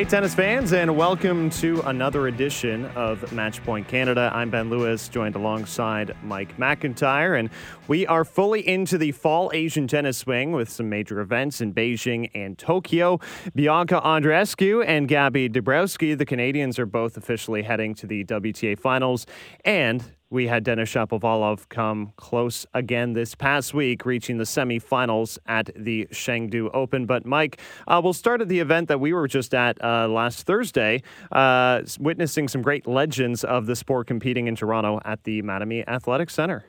Hey, tennis fans, and welcome to another edition of Matchpoint Canada. I'm Ben Lewis, joined alongside Mike McIntyre, and we are fully into the fall Asian tennis swing with some major events in Beijing and Tokyo. Bianca Andreescu and Gabby Dabrowski, the Canadians, are both officially heading to the WTA finals, and we had Denis Shapovalov come close again this past week, reaching the semifinals at the Chengdu Open. But, Mike, uh, we'll start at the event that we were just at uh, last Thursday, uh, witnessing some great legends of the sport competing in Toronto at the Mattamy Athletic Center.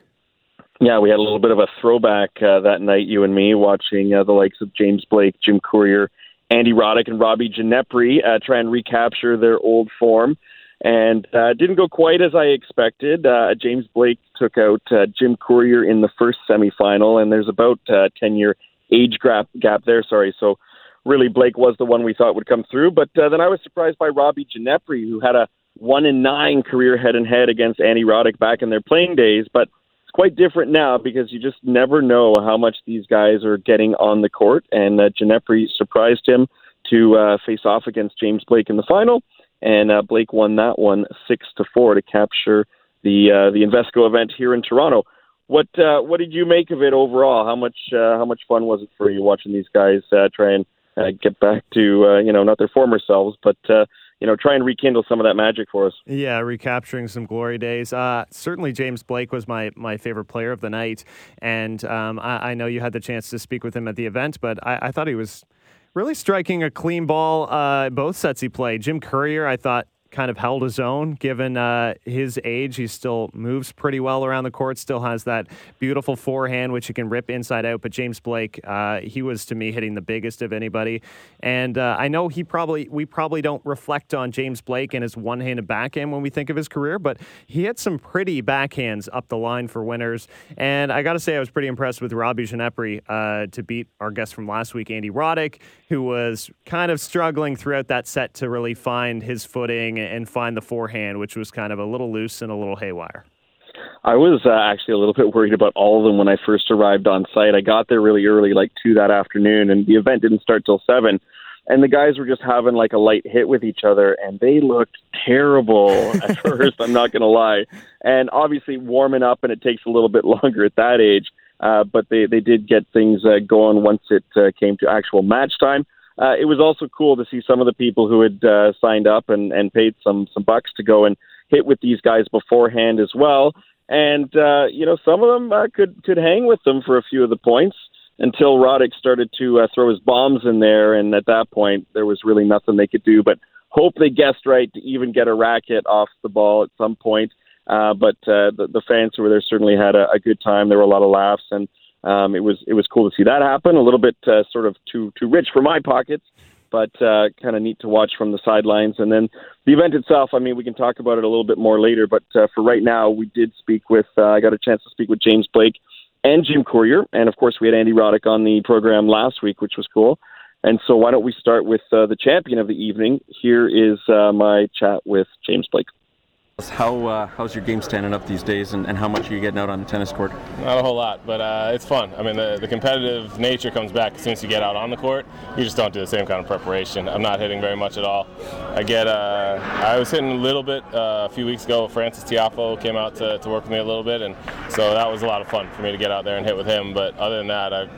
Yeah, we had a little bit of a throwback uh, that night, you and me, watching uh, the likes of James Blake, Jim Courier, Andy Roddick, and Robbie Ginepri uh, try and recapture their old form and uh, didn't go quite as I expected. Uh, James Blake took out uh, Jim Courier in the first semifinal, and there's about uh, 10 year age gap, gap there. Sorry. So really, Blake was the one we thought would come through. But uh, then I was surprised by Robbie Ginepri, who had a one in nine career head and head against Andy Roddick back in their playing days. But it's quite different now because you just never know how much these guys are getting on the court. And uh, Ginepri surprised him to uh, face off against James Blake in the final and uh, Blake won that one six to four to capture the uh, the Invesco event here in Toronto. What uh, what did you make of it overall? How much uh, how much fun was it for you watching these guys uh, try and uh, get back to uh, you know not their former selves, but uh, you know try and rekindle some of that magic for us? Yeah, recapturing some glory days. Uh, certainly, James Blake was my my favorite player of the night, and um, I, I, know you had the chance to speak with him at the event, but I, I thought he was really striking a clean ball uh, both sets he played. Jim Courier, I thought, kind of held his own given uh, his age. He still moves pretty well around the court, still has that beautiful forehand, which he can rip inside out. But James Blake, uh, he was to me hitting the biggest of anybody. And uh, I know he probably, we probably don't reflect on James Blake and his one handed backhand when we think of his career, but he had some pretty backhands up the line for winners. And I got to say, I was pretty impressed with Robbie Ginepri uh, to beat our guest from last week, Andy Roddick, who was kind of struggling throughout that set to really find his footing and find the forehand, which was kind of a little loose and a little haywire. I was uh, actually a little bit worried about all of them when I first arrived on site. I got there really early, like two that afternoon, and the event didn't start till seven. And the guys were just having like a light hit with each other, and they looked terrible at first. I'm not going to lie. And obviously, warming up, and it takes a little bit longer at that age. Uh, but they they did get things uh, going once it uh, came to actual match time uh, it was also cool to see some of the people who had uh, signed up and, and paid some some bucks to go and hit with these guys beforehand as well. And uh, you know, some of them uh, could could hang with them for a few of the points until Roddick started to uh, throw his bombs in there, and at that point, there was really nothing they could do but hope they guessed right to even get a racket off the ball at some point. Uh, but uh, the, the fans who were there certainly had a, a good time. There were a lot of laughs, and um, it was it was cool to see that happen. A little bit uh, sort of too too rich for my pockets, but uh, kind of neat to watch from the sidelines. And then the event itself. I mean, we can talk about it a little bit more later. But uh, for right now, we did speak with. Uh, I got a chance to speak with James Blake and Jim Courier, and of course, we had Andy Roddick on the program last week, which was cool. And so, why don't we start with uh, the champion of the evening? Here is uh, my chat with James Blake. How uh, how's your game standing up these days, and, and how much are you getting out on the tennis court? Not a whole lot, but uh, it's fun. I mean, the, the competitive nature comes back as soon as you get out on the court. You just don't do the same kind of preparation. I'm not hitting very much at all. I get uh, I was hitting a little bit uh, a few weeks ago. Frances Tiafoe came out to, to work with me a little bit, and so that was a lot of fun for me to get out there and hit with him. But other than that, I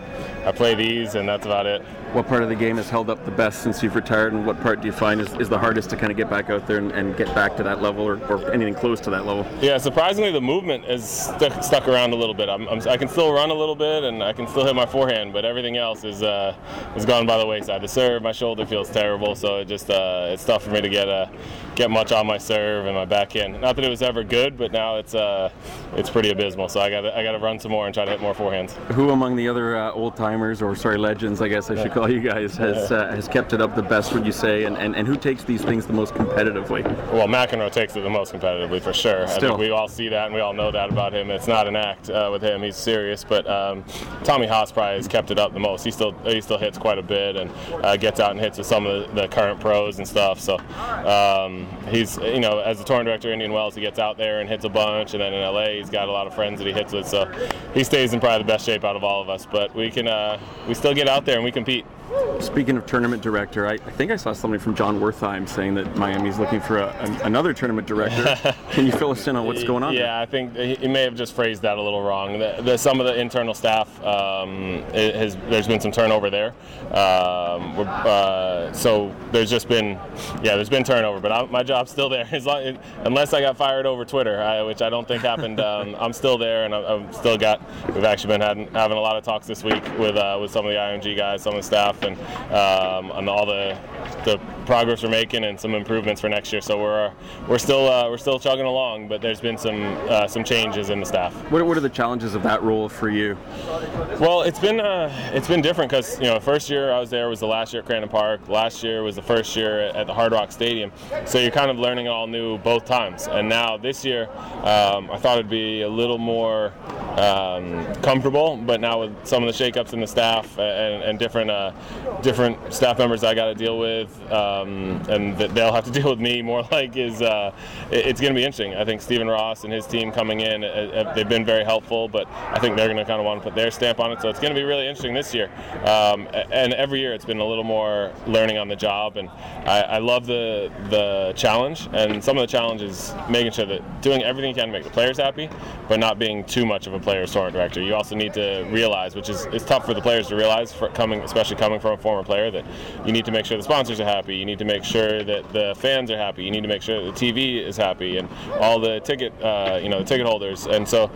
I play these, and that's about it. What part of the game has held up the best since you've retired, and what part do you find is, is the hardest to kind of get back out there and, and get back to that level or, or, anything close to that level? Yeah, surprisingly, the movement is stuck, stuck around a little bit. I'm, I'm, i can still run a little bit, and I can still hit my forehand, but everything else is uh, is gone by the wayside. The serve, my shoulder feels terrible, so it just uh, it's tough for me to get uh, get much on my serve and my backhand. Not that it was ever good, but now it's uh, it's pretty abysmal. So I got I got to run some more and try to hit more forehands. Who among the other uh, old timers, or sorry, legends, I guess I should call you guys, has uh, has kept it up the best? Would you say, and, and and who takes these things the most competitively? Well, McEnroe takes it the most competitively for sure. Still. I think we all see that and we all know that about him. It's not an act uh, with him; he's serious. But um, Tommy Haas probably has kept it up the most. He still he still hits quite a bit and uh, gets out and hits with some of the, the current pros and stuff. So um, he's you know as the touring director Indian Wells, he gets out there and hits a bunch, and then in LA he's got a lot of friends that he hits with. So he stays in probably the best shape out of all of us. But we can uh, we still get out there and we compete. Speaking of tournament director, I, I, think I saw somebody from Jon Wertheim saying that Miami's looking for a, an, another tournament director. Can you fill us in on what's going on? Yeah, there? I think he may have just phrased that a little wrong. The, the, some of the internal staff um, has there's been some turnover there, um, uh, so there's just been yeah there's been turnover, but I, my job's still there as long, unless I got fired over Twitter, I, which I don't think happened. Um, I'm still there, and I've still got. We've actually been having, having a lot of talks this week with uh, with some of the IMG guys, some of the staff, and um, on all the the progress we're making and some improvements for next year. So we're we're still uh, we're still chugging along, but there's been some uh, some changes in the staff. What, what are the challenges of that role for you? Well, it's been uh, it's been different because you know first year I was there was the last year at Crandon Park. Last year was the first year at the Hard Rock Stadium. So you're kind of learning all new both times. And now this year, um, I thought it'd be a little more um, comfortable. But now with some of the shakeups in the staff and, and different uh, different staff members I got to deal with, um, and that they'll have to deal with me more like is uh, it's going to be interesting. I think Stephen Ross and his team coming in, uh, uh, they've been very helpful, but I think they're going to kind of want to put their stamp on it. So it's going to be really interesting this year. Um, and every year it's been a little more learning on the job, and I, I love the the challenge. And some of the challenge is making sure that doing everything you can to make the players happy, but not being too much of a player's tournament director. You also need to realize, which is it's tough for the players to realize, for coming especially coming from a former player, that you need to make sure the sponsors are happy. You need to make sure that the fans are happy. You need to make sure that the TV is happy and all the ticket, uh, you know, the ticket holders. And so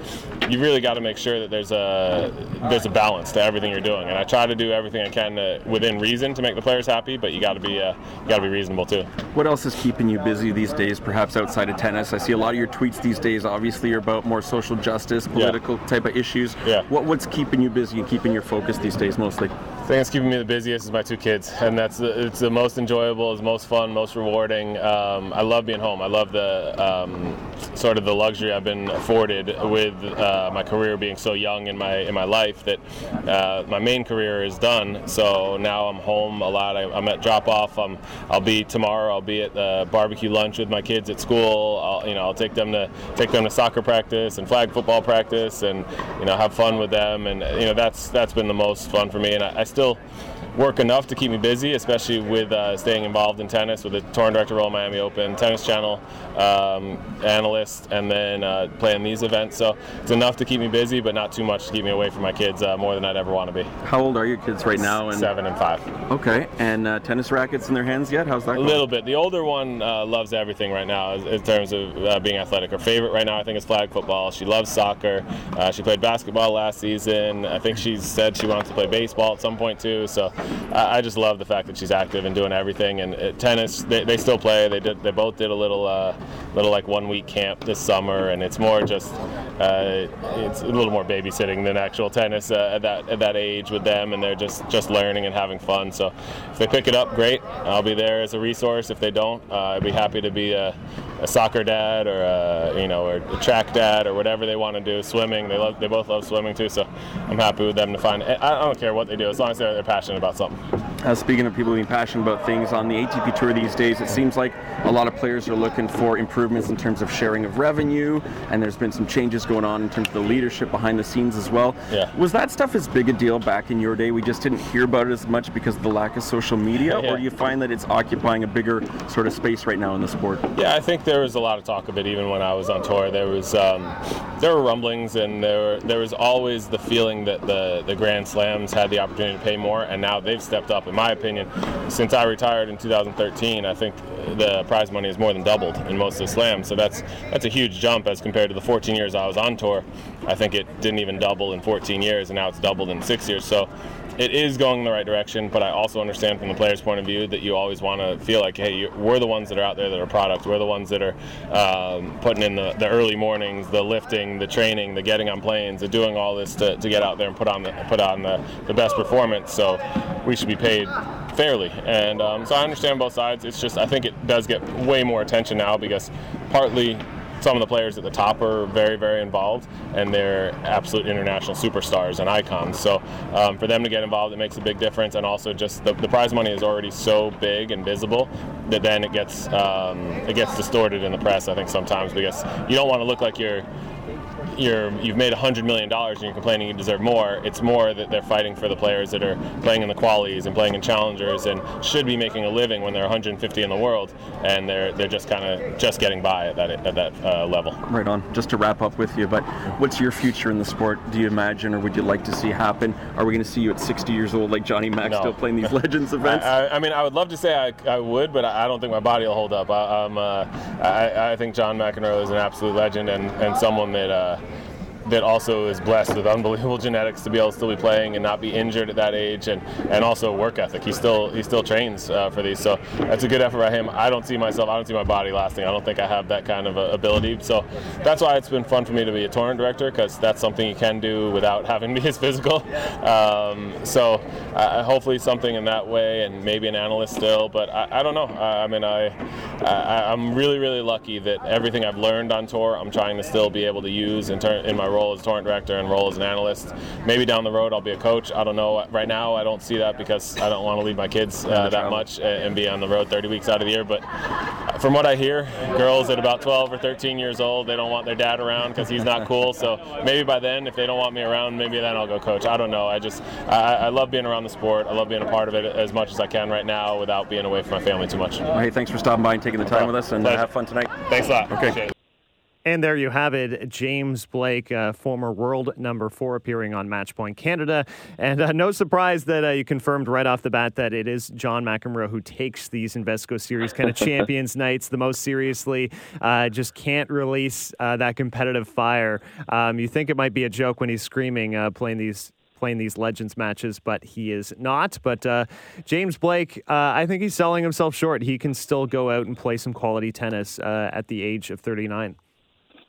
you really got to make sure that there's a there's a balance to everything you're doing. And I try to do everything I can to, within reason to make the players happy, but you got to be uh, you got to be reasonable too. What else is keeping you busy these days, perhaps outside of tennis? I see a lot of your tweets these days. Obviously, are about more social justice, political yeah. type of issues. Yeah. What what's keeping you busy and keeping your focus these days mostly? that's keeping me busiest is my two kids, and that's the, it's the most enjoyable, it's most fun, most rewarding. Um, I love being home. I love the um, sort of the luxury I've been afforded with uh, my career being so young in my in my life that uh, my main career is done. So now I'm home a lot. I, am at drop off. I'm, I'll be tomorrow. I'll be at the barbecue lunch with my kids at school. I'll, you know I'll take them to take them to soccer practice and flag football practice, and you know have fun with them. And you know that's that's been the most fun for me. And I, I still work enough to keep me busy, especially with uh, staying involved in tennis with the tournament director role Miami Open, Tennis Channel um, analyst, and then uh, playing these events. So it's enough to keep me busy, but not too much to keep me away from my kids uh, more than I'd ever want to be. How old are your kids right now? And Seven and five. Okay, and uh, tennis rackets in their hands yet? How's that? Going? A little bit. The older one uh, loves everything right now in terms of uh, being athletic. Her favorite right now, I think, is flag football. She loves soccer. she played basketball last season. I think she said she wants to play baseball at some point too. So I, I, just love the fact that she's active and doing everything. And uh, tennis, they, they still play. They did. They both did a little, uh, little like one week camp this summer, and it's more just, uh, it's a little more babysitting than actual tennis uh, at that at that age with them, and they're just just learning and having fun. So if they pick it up, great. I'll be there as a resource. If they don't, uh, I'd be happy to be a, soccer dad or a, you know or a track dad or whatever they want to do. Swimming, they love. They both love swimming too. So I'm happy with them to find. I don't care what they do as long as they're, they're passionate about something. Uh, speaking of people being passionate about things on the ATP Tour these days, it seems like a lot of players are looking for improvements in terms of sharing of revenue, and there's been some changes going on in terms of the leadership behind the scenes as well. Yeah. Was that stuff as big a deal back in your day? We just didn't hear about it as much because of the lack of social media, yeah. or do you find that it's occupying a bigger sort of space right now in the sport? Yeah, I think there was a lot of talk of it even when I was on tour. There was um, there were rumblings, and there were, there was always the feeling that the the Grand Slams had the opportunity to pay more, and now they've stepped up. In my opinion, since I retired in 2013, I think the prize money has more than doubled in most of the slams. So that's that's a huge jump as compared to the 14 years I was on tour. I think it didn't even double in 14 years, and now it's doubled in six years. So it is going in the right direction, but I also understand from the player's point of view that you always want to feel like, hey, we're the ones that are out there that are products. We're the ones that are um, putting in the, the early mornings, the lifting, the training, the getting on planes, the doing all this to, to get out there and put on the put on the, the best performance. So we should be paid fairly. And um, so I understand both sides. It's just I think it does get way more attention now because partly some of the players at the top are very, very involved, and they're absolute international superstars and icons. So um, for them to get involved, it makes a big difference. And also, just the, the prize money is already so big and visible that then it gets um, it gets distorted in the press. I think sometimes because you don't want to look like you're you're you've made hundred million dollars and you're complaining you deserve more. It's more that they're fighting for the players that are playing in the qualies and playing in challengers and should be making a living when they're 150 in the world and they're they're just kind of just getting by at that at that uh, level. Right on. Just to wrap up with you, but what's your future in the sport? Do you imagine or would you like to see happen? Are we going to see you at 60 years old like Johnny Mac no. still playing these Legends events? I, I, I, mean, I would love to say I, I would, but I don't think my body will hold up. I, am uh, I, I think John McEnroe is an absolute legend and, and someone that. Uh, that also is blessed with unbelievable genetics to be able to still be playing and not be injured at that age, and, and also work ethic. He still he still trains uh, for these, so that's a good effort by him. I don't see myself, I don't see my body lasting. I don't think I have that kind of ability, so that's why it's been fun for me to be a tournament director because that's something you can do without having to be as physical. Um, so uh, hopefully something in that way, and maybe an analyst still, but I, I don't know. I, I mean, I, I I'm really really lucky that everything I've learned on tour, I'm trying to still be able to use in, ter- in my role role as tournament director and role as an analyst. Maybe down the road I'll be a coach. I don't know. Right now I don't see that because I don't want to leave my kids uh, that much and be on the road 30 weeks out of the year. But from what I hear, girls at about 12 or 13 years old, they don't want their dad around because he's not cool. So maybe by then, if they don't want me around, maybe then I'll go coach. I don't know. I just I, I love being around the sport. I love being a part of it as much as I can right now without being away from my family too much. Well, hey, thanks for stopping by and taking the time with us, and Pleasure. have fun tonight. Thanks a lot. Okay. And there you have it, James Blake, uh, former world number four, appearing on Matchpoint Canada. And uh, no surprise that uh, you confirmed right off the bat that it is John McEnroe who takes these Invesco Series kind of champions nights the most seriously. Uh, just can't release uh, that competitive fire. Um, you think it might be a joke when he's screaming, uh, playing these playing these legends matches, but he is not. But uh, James Blake, uh, I think he's selling himself short. He can still go out and play some quality tennis uh, at the age of 39.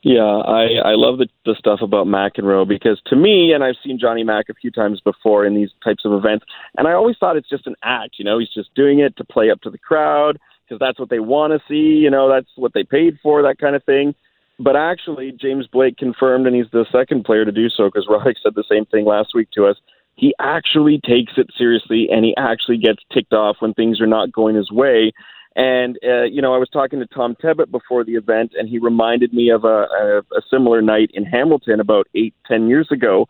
Yeah, I I love the the stuff about McEnroe because to me, and I've seen Johnny Mac a few times before in these types of events, and I always thought it's just an act. You know, he's just doing it to play up to the crowd because that's what they want to see. You know, that's what they paid for, that kind of thing. But actually, James Blake confirmed, and he's the second player to do so because Roddick said the same thing last week to us. He actually takes it seriously, and he actually gets ticked off when things are not going his way. And uh, you know, I was talking to Tom Tebbutt before the event, and he reminded me of a, a, a similar night in Hamilton about eight, ten years ago.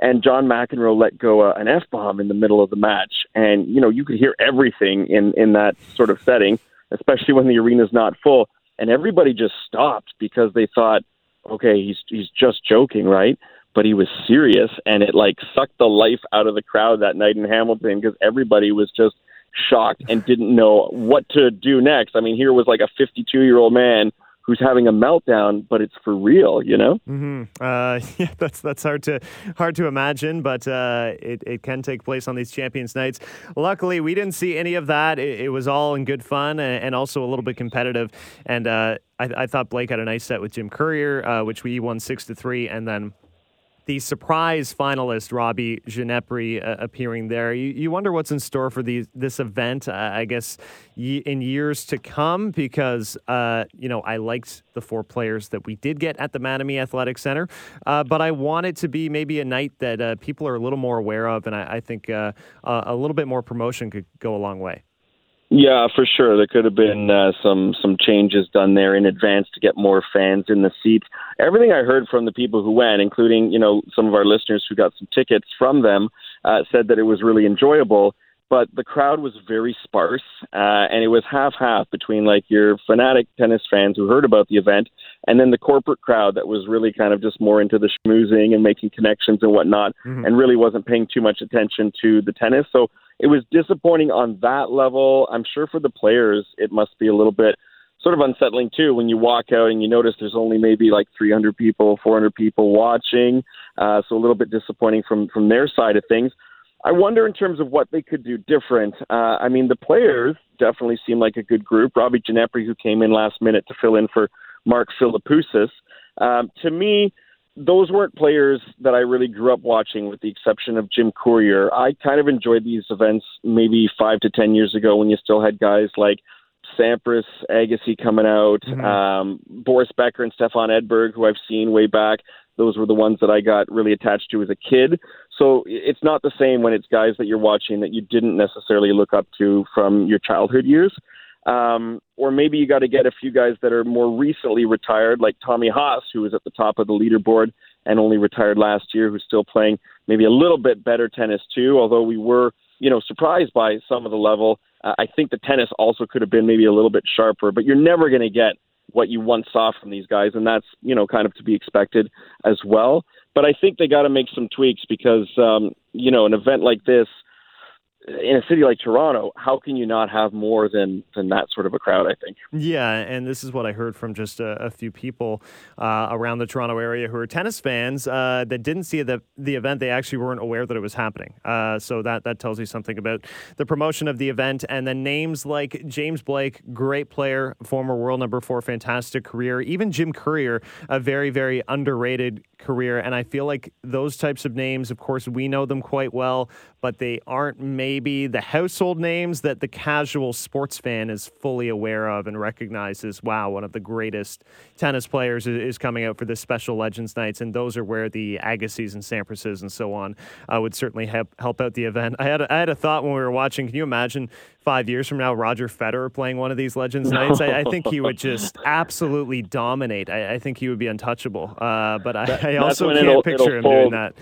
And John McEnroe let go uh, an f bomb in the middle of the match, and you know, you could hear everything in in that sort of setting, especially when the arena's not full. And everybody just stopped because they thought, okay, he's he's just joking, right? But he was serious, and it like sucked the life out of the crowd that night in Hamilton because everybody was just shocked and didn't know what to do next. I mean, here was like a 52 year old man who's having a meltdown, but it's for real, you know. Mm-hmm. Uh, yeah, that's that's hard to hard to imagine, but uh, it it can take place on these Champions Nights. Luckily, we didn't see any of that. It, it was all in good fun and, and, also a little bit competitive. And uh, I, I, thought Blake had a nice set with Jim Courier, uh, which we won six to three, and then the surprise finalist, Robbie Ginepri, uh, appearing there. You, you, wonder what's in store for the, this event, uh, I guess, y- in years to come, because, uh, you know, I liked the four players that we did get at the Mattamy Athletic Center, uh, but I want it to be maybe a night that uh, people are a little more aware of, and I, I think uh, a little bit more promotion could go a long way. Yeah, for sure. There could have been uh, some some changes done there in advance to get more fans in the seats. Everything I heard from the people who went, including you know some of our listeners who got some tickets from them, uh, said that it was really enjoyable. But the crowd was very sparse, uh, and it was half half between like your fanatic tennis fans who heard about the event, and then the corporate crowd that was really kind of just more into the schmoozing and making connections and whatnot, mm-hmm. and really wasn't paying too much attention to the tennis. So it was disappointing on that level. I'm sure for the players, it must be a little bit sort of unsettling too when you walk out and you notice there's only maybe like 300 people, 400 people watching. Uh, so a little bit disappointing from from their side of things. I wonder in terms of what they could do different. Uh, I mean, the players definitely seem like a good group. Robbie Ginepri, who came in last minute to fill in for Mark Philippoussis. Um, to me, those weren't players that I really grew up watching, with the exception of Jim Courier. I kind of enjoyed these events maybe five to ten years ago when you still had guys like Sampras, Agassi coming out, mm-hmm. um, Boris Becker and Stefan Edberg, who I've seen way back. Those were the ones that I got really attached to as a kid. So it's not the same when it's guys that you're watching that you didn't necessarily look up to from your childhood years. Um, or maybe you got to get a few guys that are more recently retired, like Tommy Haas, who was at the top of the leaderboard and only retired last year, who's still playing maybe a little bit better tennis too. Although we were, you know, surprised by some of the level. Uh, I think the tennis also could have been maybe a little bit sharper, but you're never going to get what you once saw from these guys, and that's you know kind of to be expected as well. But I think they got to make some tweaks because um, you know an event like this in a city like Toronto, how can you not have more than than that sort of a crowd? I think. Yeah, and this is what I heard from just a, a few people uh, around the Toronto area who are tennis fans uh, that didn't see the the event. They actually weren't aware that it was happening. Uh, so that that tells you something about the promotion of the event. And then names like James Blake, great player, former world number four, fantastic career. Even Jim Courier, a very very underrated career. And I feel like those types of names, of course, we know them quite well, but they aren't maybe the household names that the casual sports fan is fully aware of and recognizes. Wow, one of the greatest tennis players is coming out for this special Legends Nights. And those are where the Agassis and Sampras's and so on uh, would certainly help, help out the event. I had, a, I had a thought when we were watching. Can you imagine five years from now, Roger Federer playing one of these Legends Nights? I, I, think he would just absolutely dominate. I, I think he would be untouchable. Uh, but I, I also can't picture him fold. doing that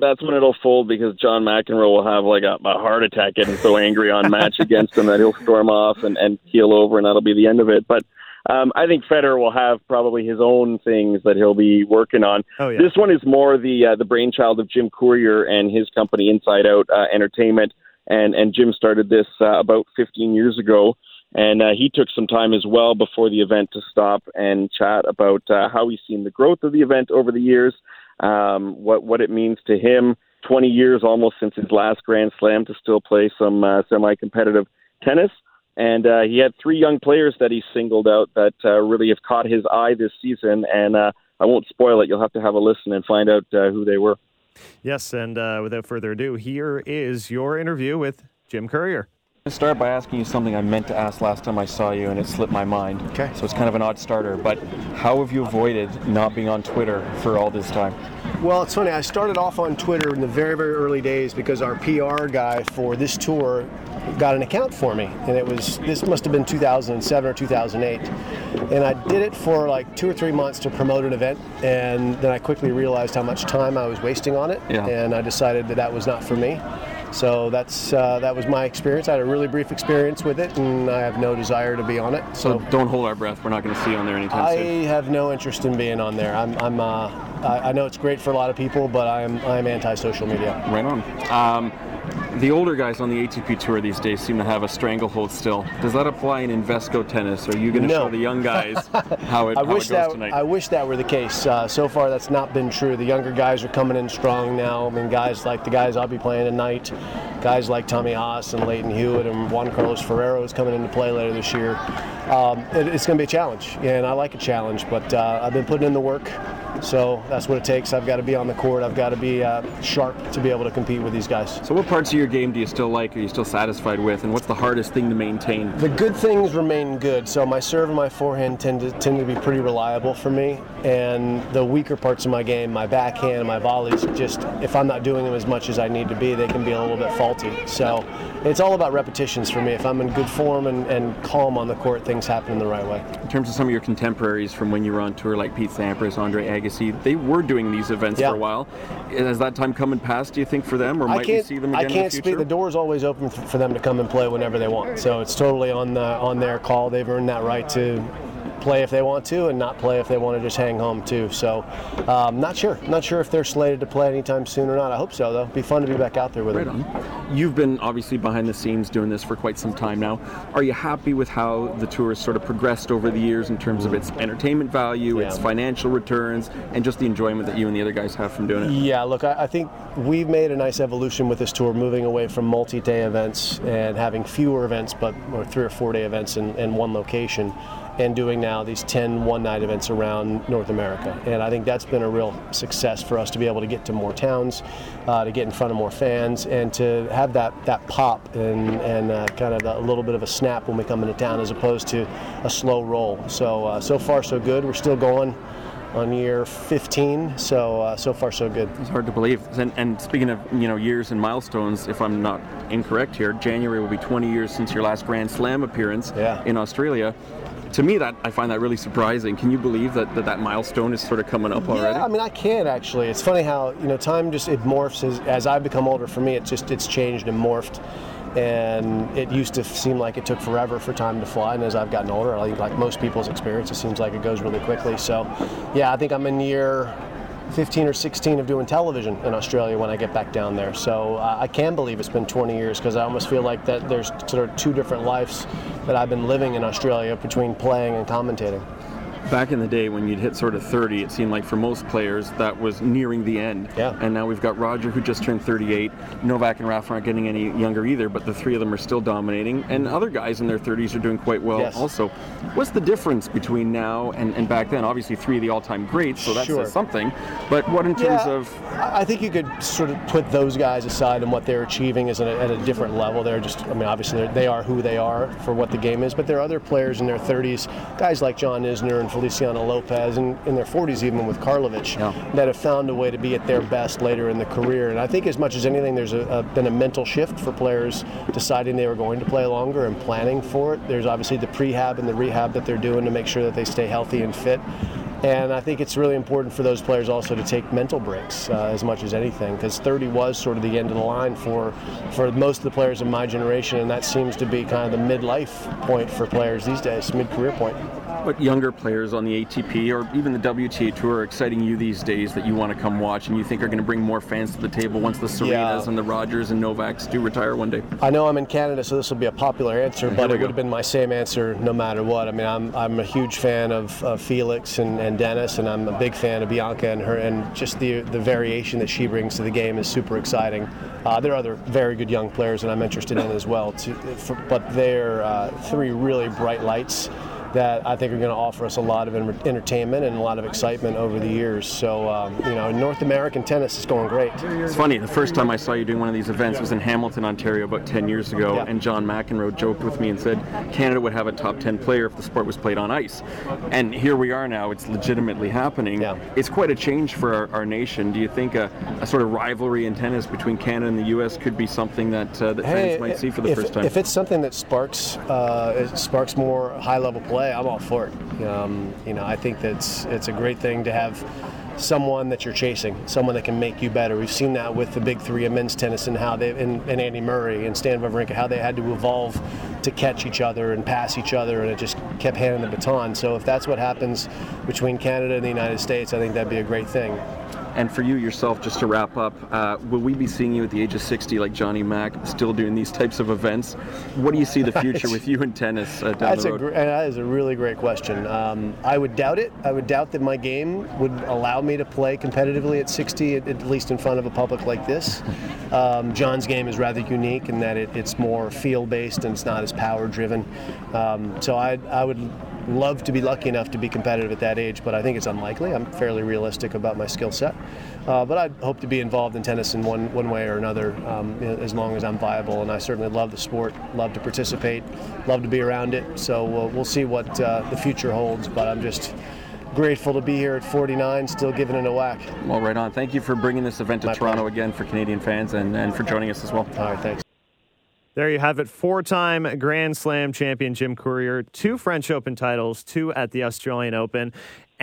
that's when it'll fold because John McEnroe will have like a, a heart attack getting so angry on match against him that he'll storm off and, and keel over, and that'll be the end of it. But um, I think Federer will have probably his own things that he'll be working on. Oh, yeah. This one is more the uh, the brainchild of Jim Courier and his company Inside Out uh, Entertainment, and and Jim started this uh, about 15 years ago. And uh, he took some time as well before the event to stop and chat about uh, how he's seen the growth of the event over the years, um, what what it means to him. 20 years almost since his last Grand Slam to still play some uh, semi-competitive tennis. And uh, he had three young players that he singled out that uh, really have caught his eye this season. And uh, I won't spoil it. You'll have to have a listen and find out uh, who they were. Yes, and uh, without further ado, here is your interview with Jim Courier. I'm going to start by asking you something I meant to ask last time I saw you, and it slipped my mind. Okay. So it's kind of an odd starter, but how have you avoided not being on Twitter for all this time? Well, it's funny. I started off on Twitter in the very, very early days because our PR guy for this tour got an account for me, and it was this must have been 2007 or 2008, and I did it for like two or three months to promote an event, and then I quickly realized how much time I was wasting on it, yeah. and I decided that that was not for me. So that's uh, that was my experience. I had a really brief experience with it, and I have no desire to be on it. So, so don't hold our breath. We're not going to see you on there anytime I soon. I have no interest in being on there. I'm, I'm uh, I, I, know it's great for a lot of people, but I'm I'm anti-social media. Right on. Um, the older guys on the ATP tour these days seem to have a stranglehold still. Does that apply in Invesco tennis? Are you going to no. show the young guys how it, I wish it that, tonight? I wish that were the case. Uh, so far, that's not been true. The younger guys are coming in strong now. I mean, guys like the guys I'll be playing tonight, guys like Tommy Haas and Lleyton Hewitt and Juan Carlos Ferrero is coming into play later this year. Um, it, it's going to be a challenge, and I like a challenge, but uh, I've been putting in the work. So that's what it takes. I've got to be on the court. I've got to be uh, sharp to be able to compete with these guys. So, what parts of your game do you still like? Are you still satisfied with? And what's the hardest thing to maintain? The good things remain good. So, my serve and my forehand tend to tend to be pretty reliable for me. And the weaker parts of my game, my backhand and my volleys, just if I'm not doing them as much as I need to be, they can be a little bit faulty. So, it's all about repetitions for me. If I'm in good form and, and calm on the court, things happen in the right way. In terms of some of your contemporaries from when you were on tour, like Pete Sampras, Andre Agassi, they were doing these events yeah. for a while. Has that time come and passed, do you think, for them, or might we see them again I can't the speak. The door's always open for them to come and play whenever they want. So it's totally on the, on their call. They've earned that right to play if they want to and not play if they want to just hang home too. So, um, not sure. Not sure if they're slated to play anytime soon or not. I hope so though. Be fun to be back out there with right them. On. You've been obviously behind the scenes doing this for quite some time now. Are you happy with how the tour has sort of progressed over the years in terms of its entertainment value, yeah. its financial returns, and just the enjoyment that you and the other guys have from doing it? Yeah, look, I, I think we've made a nice evolution with this tour, moving away from multi-day events and having fewer events, but or three or four-day events in, in one location and doing now these 10 one night events around North America. And I think that's been a real success for us to be able to get to more towns, uh, to get in front of more fans, and to have that, that pop and, and uh, kind of a little bit of a snap when we come into town as opposed to a slow roll. So, uh, so far, so good. We're still going on year 15. So uh, so far so good. It's hard to believe. And, and, speaking of you know years and milestones, if I'm not incorrect here, January will be 20 years since your last Grand Slam appearance yeah. in Australia to me that I find that really surprising. Can you believe that that, that milestone is sort of coming up already? Yeah, I mean I can't actually. It's funny how you know time just it morphs as, as I've become older. For me, it just it's changed and morphed. And it used to seem like it took forever for time to fly, and as I've gotten older, I think like most people's experience, it seems like it goes really quickly. So, yeah, I think I'm in year 15 or 16 of doing television in Australia when I get back down there. So uh, I can believe it's been 20 years because I almost feel like that there's sort of two different lives that I've been living in Australia between playing and commentating back in the day when you'd hit sort of 30, it seemed like for most players that was nearing the end. Yeah. And now we've got Roger who just turned 38. Novak and Rafa aren't getting any younger either, but the three of them are still dominating. And other guys in their 30s are doing quite well yes. also. What's the difference between now and, and back then? Obviously, three of the all-time greats, so that's sure. something. But what in terms yeah, of? I think you could sort of put those guys aside and what they're achieving is at a, at a different level. They're just, I mean, obviously they are who they are for what the game is. But there are other players in their 30s, guys like John Isner and Feliciano Lopez and in their 40s even with Karlovic yeah. that have found a way to be at their best later in the career. And I think as much as anything, there's a, a, been a mental shift for players deciding they were going to play longer and planning for it. There's obviously the prehab and the rehab that they're doing to make sure that they stay healthy and fit. And I think it's really important for those players also to take mental breaks uh, as much as anything, because 30 was sort of the end of the line for for most of the players in my generation, and that seems to be kind of the midlife point for players these days, mid-career point what younger players on the ATP or even the WTA Tour are exciting you these days that you want to come watch and you think are going to bring more fans to the table once the Serenas yeah. and the Rogers and Novaks do retire one day? I know I'm in Canada, so this will be a popular answer, but it would have been my same answer no matter what. I mean, I'm, I'm a huge fan of, of Felix and, and Denis, and I'm a big fan of Bianca and her, and just the the variation that she brings to the game is super exciting. Uh, there are other very good young players that I'm interested in as well, too, for, but they're uh, three really bright lights that I think are going to offer us a lot of entertainment and a lot of excitement over the years. So, um, you know, North American tennis is going great. It's funny, the first time I saw you doing one of these events was in Hamilton, Ontario, about 10 years ago, yeah. and John McEnroe joked with me and said Canada would have a top 10 player if the sport was played on ice. And here we are now, it's legitimately happening. Yeah. It's quite a change for our, our nation. Do you think a, a, sort of rivalry in tennis between Canada and the U.S. could be something that, uh, that hey, fans might see for the if, first time? If it's something that sparks, uh, it sparks more high level play, play, I'm all for it. Um, you know, I think that's it's a great thing to have someone that you're chasing, someone that can make you better. We've seen that with the big three of men's tennis and how they and, and Andy Murray and Stan Wawrinka, how they had to evolve to catch each other and pass each other, and it just kept handing the baton. So if that's what happens between Canada and the United States, I think that'd be a great thing. And for you yourself, just to wrap up, uh, will we be seeing you at the age of 60 like Johnny Mac, still doing these types of events? What do you see the future with you in tennis uh, down That's the road? A, that is a really great question. Um, I would doubt it. I would doubt that my game would allow me to play competitively at 60, at, at least in front of a public like this. Um, John's game is rather unique in that it, it's more field-based and it's not as power-driven. Um, so I, I would love to be lucky enough to be competitive at that age, but I think it's unlikely. I'm fairly realistic about my skill set. Uh, but I hope to be involved in tennis in one, one way or another um, as long as I'm viable. And I certainly love the sport, love to participate, love to be around it. So we'll, we'll see what uh, the future holds. But I'm just grateful to be here at 49, still giving it a whack. Well, right on. Thank you for bringing this event to My Toronto pleasure. again for Canadian fans and, and for joining us as well. All right, thanks. There you have it. Four time Grand Slam champion Jim Courier, two French Open titles, two at the Australian Open.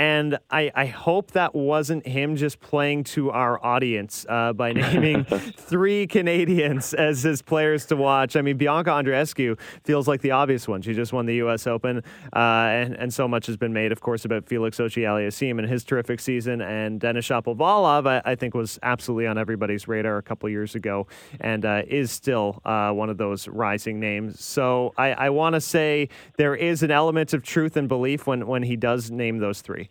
And I, I hope that wasn't him just playing to our audience uh, by naming three Canadians as his players to watch. I mean, Bianca Andreescu feels like the obvious one. She just won the U.S. Open, uh, and, and so much has been made, of course, about Felix Auger-Aliassime and his terrific season. And Denis Shapovalov, I, I, think, was absolutely on everybody's radar a couple years ago and uh, is still uh, one of those rising names. So I, I want to say there is an element of truth and belief when, when he does name those three.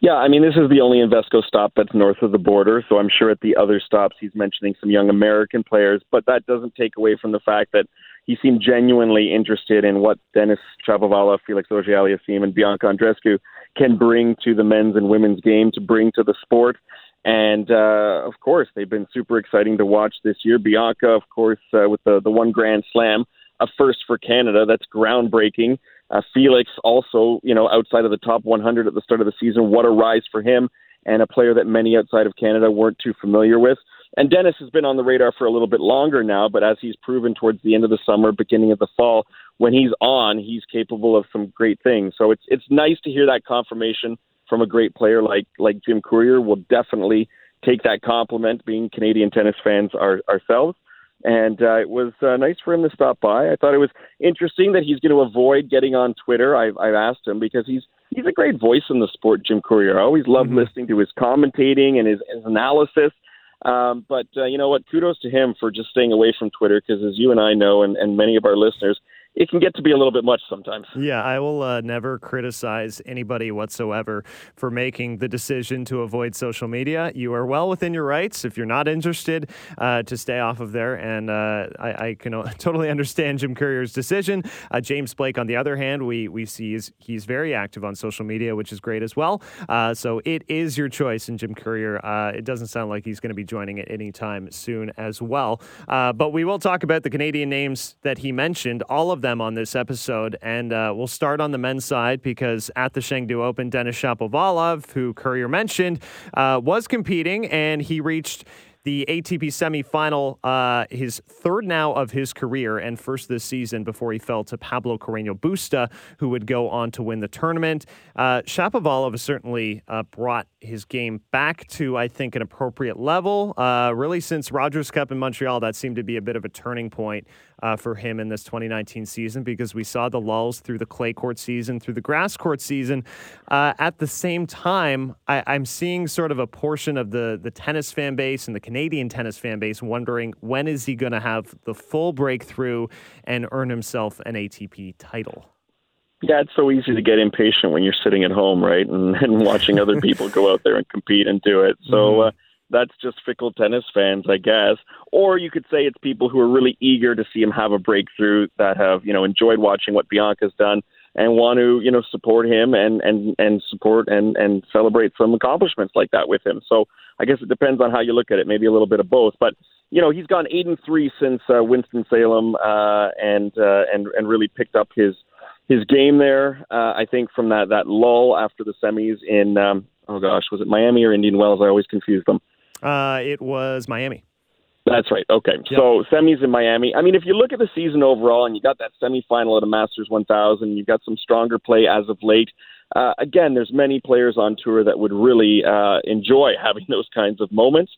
Yeah, I mean, this is the only Invesco stop that's north of the border, so I'm sure at the other stops he's mentioning some young American players, but that doesn't take away from the fact that he seemed genuinely interested in what Denis Shapovalov, Felix Auger-Aliassime, and Bianca Andreescu can bring to the men's and women's game, to bring to the sport. And uh, of course, they've been super exciting to watch this year. Bianca, of course, uh, with the the one Grand Slam, a first for Canada. That's groundbreaking. Uh, Felix also, you know, outside of the top 100 at the start of the season. What a rise for him and a player that many outside of Canada weren't too familiar with. And Denis has been on the radar for a little bit longer now, but as he's proven towards the end of the summer, beginning of the fall, when he's on, he's capable of some great things. So it's it's nice to hear that confirmation from a great player like like Jim Courier. We'll definitely take that compliment, being Canadian tennis fans our, ourselves. And uh, it was uh, nice for him to stop by. I thought it was interesting that he's going to avoid getting on Twitter. I've, I've asked him because he's he's a great voice in the sport, Jim Courier. I always love mm-hmm. listening to his commentating and his, his analysis. Um, but uh, you know what? Kudos to him for just staying away from Twitter because, as you and I know, and, and many of our listeners, it can get to be a little bit much sometimes. Yeah, I will uh, never criticize anybody whatsoever for making the decision to avoid social media. You are well within your rights if you're not interested uh, to stay off of there, and uh, I, I, can totally understand Jim Courier's decision. Uh, James Blake, on the other hand, we we see is he's very active on social media, which is great as well. Uh, so it is your choice, and Jim Courier. Uh, it doesn't sound like he's going to be joining it anytime soon as well. but we will talk about the Canadian names that he mentioned. All of them on this episode. And uh, we'll start on the men's side because at the Chengdu Open, Denis Shapovalov, who Courier mentioned, uh, was competing and he reached the ATP semifinal, uh, his third now of his career and first this season before he fell to Pablo Carreño Busta, who would go on to win the tournament. Uh, Shapovalov certainly uh, brought his game back to, I think, an appropriate level. Uh, really, since Rogers Cup in Montreal, that seemed to be a bit of a turning point uh, for him in this 2019 season because we saw the lulls through the clay court season, through the grass court season. Uh, at the same time, I, I'm seeing sort of a portion of the, the tennis fan base and the Canadian tennis fan base wondering when is he going to have the full breakthrough and earn himself an ATP title. Yeah, it's so easy to get impatient when you're sitting at home, right, and, and watching other people go out there and compete and do it. So mm-hmm. uh, that's just fickle tennis fans, I guess. Or you could say it's people who are really eager to see him have a breakthrough that have, you know, enjoyed watching what Bianca's done and want to, you know, support him and and and support and and celebrate some accomplishments like that with him. So I guess it depends on how you look at it. Maybe a little bit of both, but you know, he's gone eight and three since uh, Winston Salem uh, and uh, and and really picked up his his game there. Uh, I think from that that lull after the semis in um, oh gosh, was it Miami or Indian Wells? I always confuse them. Uh, it was Miami. That's right. Okay. Yep. So semis in Miami. I mean, if you look at the season overall and you got that semifinal at a Masters 1000, you've got some stronger play as of late. Uh, again, there's many players on tour that would really uh, enjoy having those kinds of moments.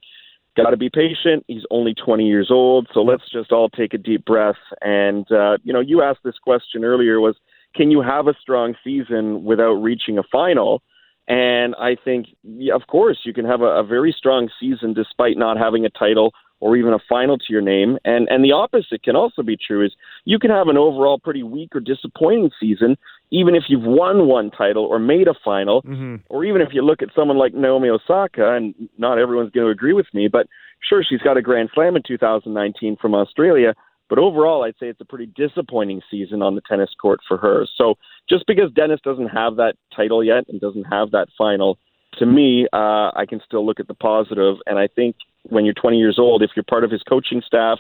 Got to be patient. He's only 20 years old, so let's just all take a deep breath. And uh, you know, you asked this question earlier: was can you have a strong season without reaching a final? And I think, yeah, of course, you can have a, a very strong season despite not having a title or even a final to your name. And and the opposite can also be true is you can have an overall pretty weak or disappointing season, even if you've won one title or made a final, mm-hmm. or even if you look at someone like Naomi Osaka, and not everyone's going to agree with me, but sure, she's got a Grand Slam in 2019 from Australia. But overall, I'd say it's a pretty disappointing season on the tennis court for her. So just because Denis doesn't have that title yet and doesn't have that final, to me, uh, I can still look at the positive. And I think when you're 20 years old, if you're part of his coaching staff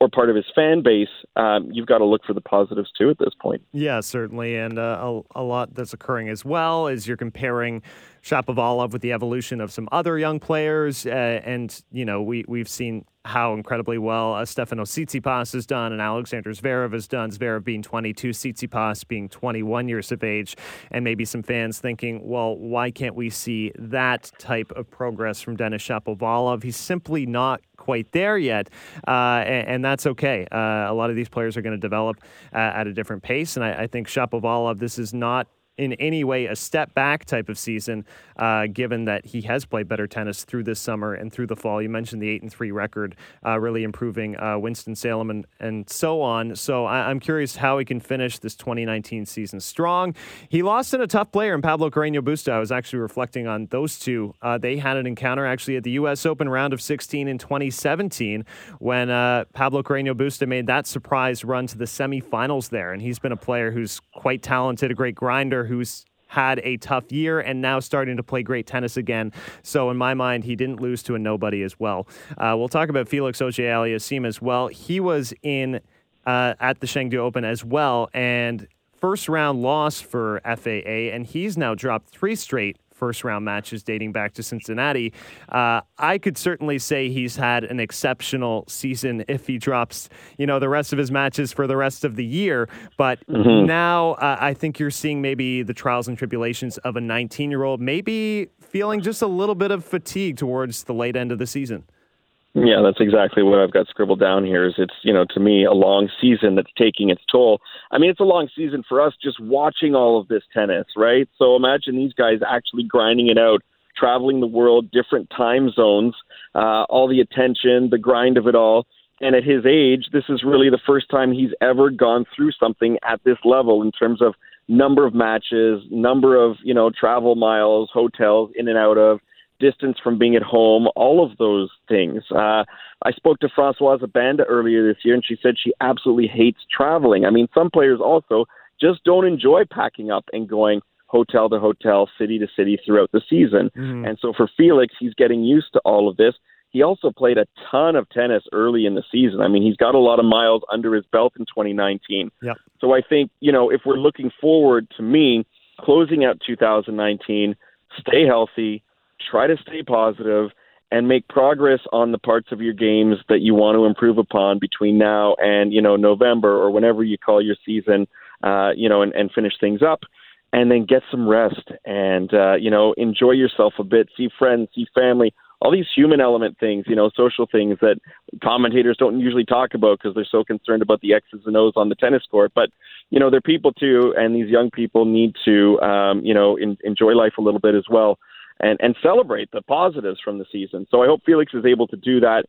or part of his fan base, um, you've got to look for the positives too at this point. Yeah, certainly. And uh, a, a lot that's occurring as well is you're comparing Shapovalov with the evolution of some other young players. Uh, and, you know, we, we've seen how incredibly well uh, Stefano Tsitsipas has done and Alexander Zverev has done. Zverev being 22, Tsitsipas being 21 years of age, and maybe some fans thinking, well, why can't we see that type of progress from Denis Shapovalov? He's simply not quite there yet, uh, and, and, that's okay. Uh, a lot of these players are going to develop uh, at a different pace, and I, I think Shapovalov, this is not in any way a step back type of season, uh, given that he has played better tennis through this summer and through the fall. You mentioned the eight and three record, uh, really improving uh, Winston Salem and, and so on. So I, am curious how he can finish this 2019 season strong. He lost in a tough player in Pablo Carreño Busta. I was actually reflecting on those two. Uh, they had an encounter actually at the U.S. Open round of 16 in 2017 when uh, Pablo Carreño Busta made that surprise run to the semifinals there, and he's been a player who's quite talented, a great grinder who's had a tough year and now starting to play great tennis again. So, in my mind, he didn't lose to a nobody as well. Uh, we'll talk about Felix Auger-Aliassime as well. He was in uh, at the Chengdu Open as well, and first round loss for FAA, and he's now dropped three straight first round matches dating back to Cincinnati. Uh, I could certainly say he's had an exceptional season if he drops, you know, the rest of his matches for the rest of the year. But mm-hmm. now uh, I think you're seeing maybe the trials and tribulations of a 19 year old, maybe feeling just a little bit of fatigue towards the late end of the season. Yeah, that's exactly what I've got scribbled down here. Is it's you know to me a long season that's taking its toll. I mean, it's a long season for us just watching all of this tennis, right? So imagine these guys actually grinding it out, traveling the world, different time zones, uh, all the attention, the grind of it all. And at his age, this is really the first time he's ever gone through something at this level in terms of number of matches, number of you know travel miles, hotels in and out of distance from being at home, all of those things. Uh, I spoke to Françoise Abanda earlier this year, and she said she absolutely hates traveling. I mean, some players also just don't enjoy packing up and going hotel to hotel, city to city throughout the season. Mm-hmm. And so for Felix, he's getting used to all of this. He also played a ton of tennis early in the season. I mean, he's got a lot of miles under his belt in 2019. Yep. So I think, you know, if we're looking forward to me closing out 2019, stay healthy, try to stay positive and make progress on the parts of your games that you want to improve upon between now and you know November or whenever you call your season, uh, you know, and, and finish things up, and then get some rest and uh, you know enjoy yourself a bit, see friends, see family, all these human element things, you know, social things that commentators don't usually talk about because they're so concerned about the X's and O's on the tennis court. But you know, they're people too, and these young people need to, um, you know, in, enjoy life a little bit as well and and celebrate the positives from the season. So I hope Felix is able to do that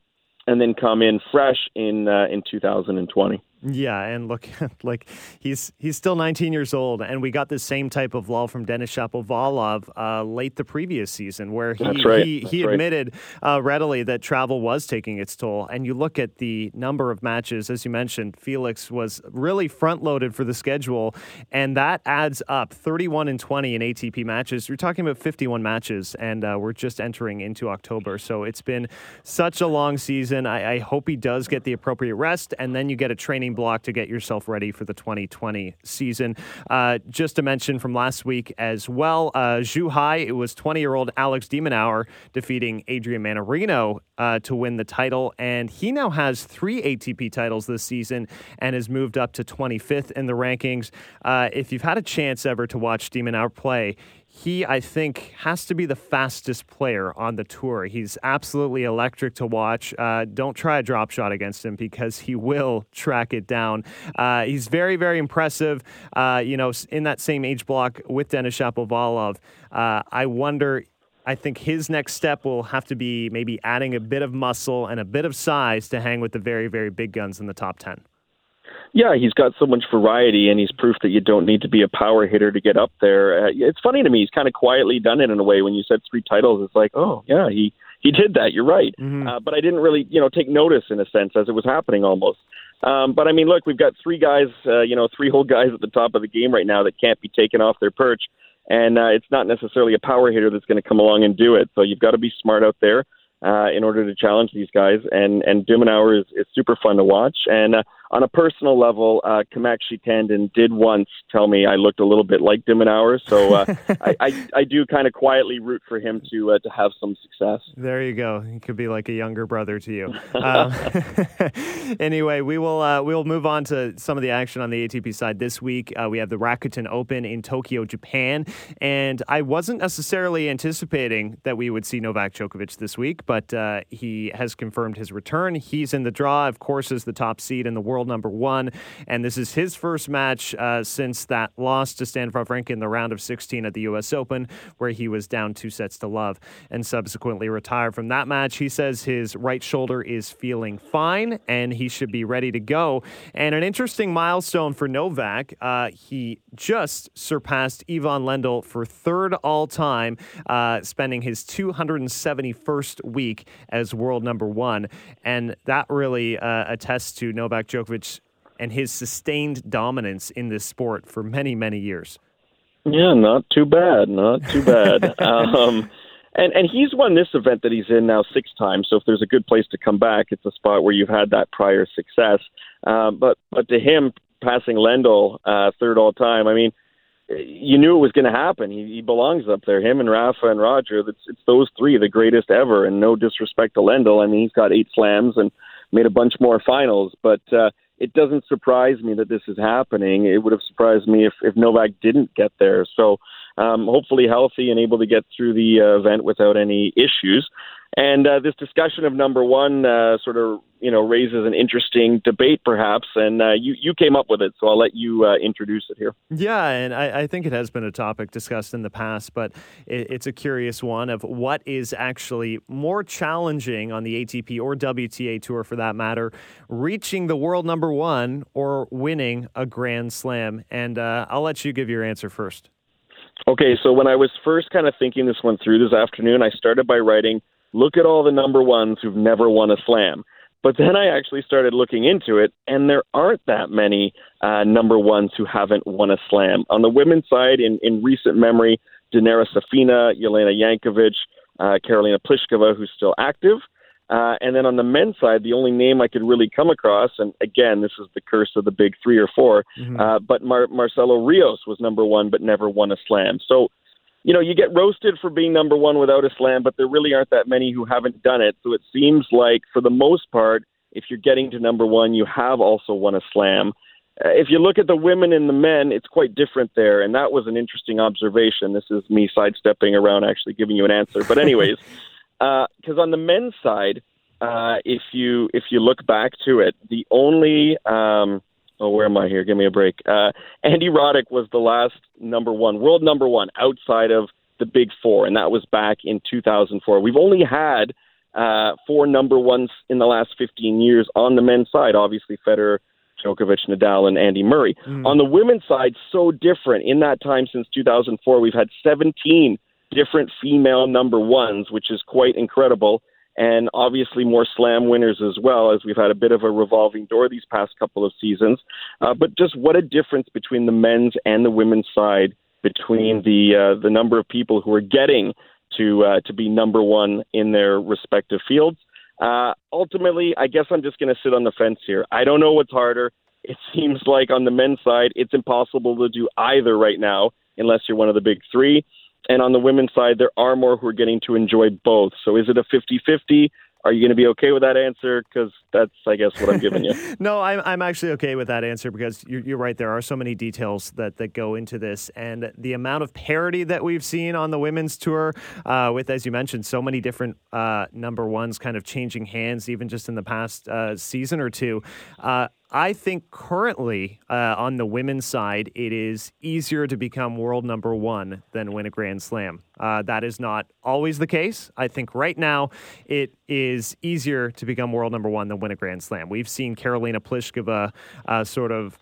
and then come in fresh in uh, in 2020. Yeah, and look, like he's he's still 19 years old, and we got the same type of lull from Denis Shapovalov uh, late the previous season, where he right. he, he admitted uh, readily that travel was taking its toll. And you look at the number of matches, as you mentioned, Felix was really front loaded for the schedule, and that adds up 31 and 20 in ATP matches. You're talking about 51 matches, and uh, we're just entering into October, so it's been such a long season. I, I hope he does get the appropriate rest, and then you get a training block to get yourself ready for the 2020 season. Uh, just to mention from last week as well, uh, Zhuhai, it was 20 year old Alex de Minaur defeating Adrian Mannarino uh, to win the title. And he now has three ATP titles this season and has moved up to 25th in the rankings. Uh, if you've had a chance ever to watch de Minaur play, he, I think, has to be the fastest player on the tour. He's absolutely electric to watch. Uh, don't try a drop shot against him because he will track it down. Uh, he's very, very impressive. Uh, you know, in that same age block with Denis Shapovalov, uh, I wonder. I think his next step will have to be maybe adding a bit of muscle and a bit of size to hang with the very, very big guns in the top 10. Yeah, he's got so much variety, and he's proof that you don't need to be a power hitter to get up there. Uh, it's funny to me; he's kind of quietly done it in a way. When you said three titles, it's like, oh yeah, he he did that. You're right, mm-hmm. uh, but I didn't really, you know, take notice in a sense as it was happening almost. Um, but I mean, look, we've got three guys, uh, you know, three whole guys at the top of the game right now that can't be taken off their perch, and uh, it's not necessarily a power hitter that's going to come along and do it. So you've got to be smart out there uh, in order to challenge these guys. And and de Minaur is, is super fun to watch. And uh, on a personal level, uh, Kamakshi Tandon did once tell me I looked a little bit like de so uh, I, I, I do kind of quietly root for him to uh, to have some success. There you go. He could be like a younger brother to you. Um, anyway, we will uh, we will move on to some of the action on the ATP side this week. Uh, we have the Rakuten Open in Tokyo, Japan, and I wasn't necessarily anticipating that we would see Novak Djokovic this week, but uh, he has confirmed his return. He's in the draw, of course, as the top seed in the world world number one. And this is his first match uh, since that loss to Stan Wawrinka in the round of 16 at the U.S. Open, where he was down two sets to love and subsequently retired from that match. He says his right shoulder is feeling fine and he should be ready to go. And an interesting milestone for Novak, uh, he just surpassed Ivan Lendl for third all time, uh, spending his 271st week as world number one. And that really uh, attests to Novak Djokovic and his sustained dominance in this sport for many, many years. Yeah, not too bad. Not too bad. um, and and he's won this event that he's in now six times. So if there's a good place to come back, it's a spot where you've had that prior success. Um, but but to him, passing Lendl uh, third all time. I mean, you knew it was going to happen. He, he belongs up there. Him and Rafa and Roger. It's, it's those three, the greatest ever. And no disrespect to Lendl. I mean, he's got eight slams and made a bunch more finals. But uh, it doesn't surprise me that this is happening. It would have surprised me if, if Novak didn't get there. So um, hopefully healthy and able to get through the uh, event without any issues. And uh, this discussion of number one uh, sort of you know raises an interesting debate, perhaps. And uh, you you came up with it, so I'll let you uh, introduce it here. Yeah, and I, I, think it has been a topic discussed in the past, but it, it's a curious one of what is actually more challenging on the ATP or WTA tour, for that matter, reaching the world number one or winning a Grand Slam. And uh, I'll let you give your answer first. Okay, so when I was first kind of thinking this one through this afternoon, I started by writing look at all the number ones who've never won a slam. But then I actually started looking into it, and there aren't that many uh, number ones who haven't won a slam. On the women's side, in, in recent memory, Dinara Safina, Jelena Jankovic, uh, Karolina Pliskova, who's still active. Uh, and then on the men's side, the only name I could really come across, and again, this is the curse of the big three or 4 mm-hmm. uh, but Mar- Marcelo Rios was number one, but never won a slam. So you know, you get roasted for being number one without a slam, but there really aren't that many who haven't done it. So it seems like, for the most part, if you're getting to number one, you have also won a slam. Uh, if you look at the women and the men, it's quite different there, and that was an interesting observation. This is me sidestepping around, actually giving you an answer. But anyways, because uh, on the men's side, uh, if you if you look back to it, the only um, oh, where am I here? Give me a break. Uh, Andy Roddick was the last number one, world number one outside of the big four, and that was back in 2004. We've only had uh, four number ones in the last 15 years on the men's side. Obviously, Federer, Djokovic, Nadal, and Andy Murray. Mm. On the women's side, so different. In that time since 2004, we've had 17 different female number ones, which is quite incredible and obviously more slam winners as well, as we've had a bit of a revolving door these past couple of seasons. Uh, but just what a difference between the men's and the women's side, between the uh, the number of people who are getting to uh, to be number one in their respective fields. Uh, ultimately, I guess I'm just going to sit on the fence here. I don't know what's harder. It seems like on the men's side, it's impossible to do either right now, unless you're one of the big three. And on the women's side, there are more who are getting to enjoy both. So is it a 50 50? Are you going to be okay with that answer? Because that's, I guess, what I'm giving you. no, I'm, I'm actually okay with that answer because you're, you're, right. There are so many details that, that go into this. And the amount of parity that we've seen on the women's tour, uh, with, as you mentioned, so many different uh, number ones kind of changing hands, even just in the past uh, season or two. I think currently uh, on the women's side, it is easier to become world number one than win a Grand Slam. Uh, that is not always the case. I think right now it is easier to become world number one than win a Grand Slam. We've seen Karolina Pliskova uh, sort of,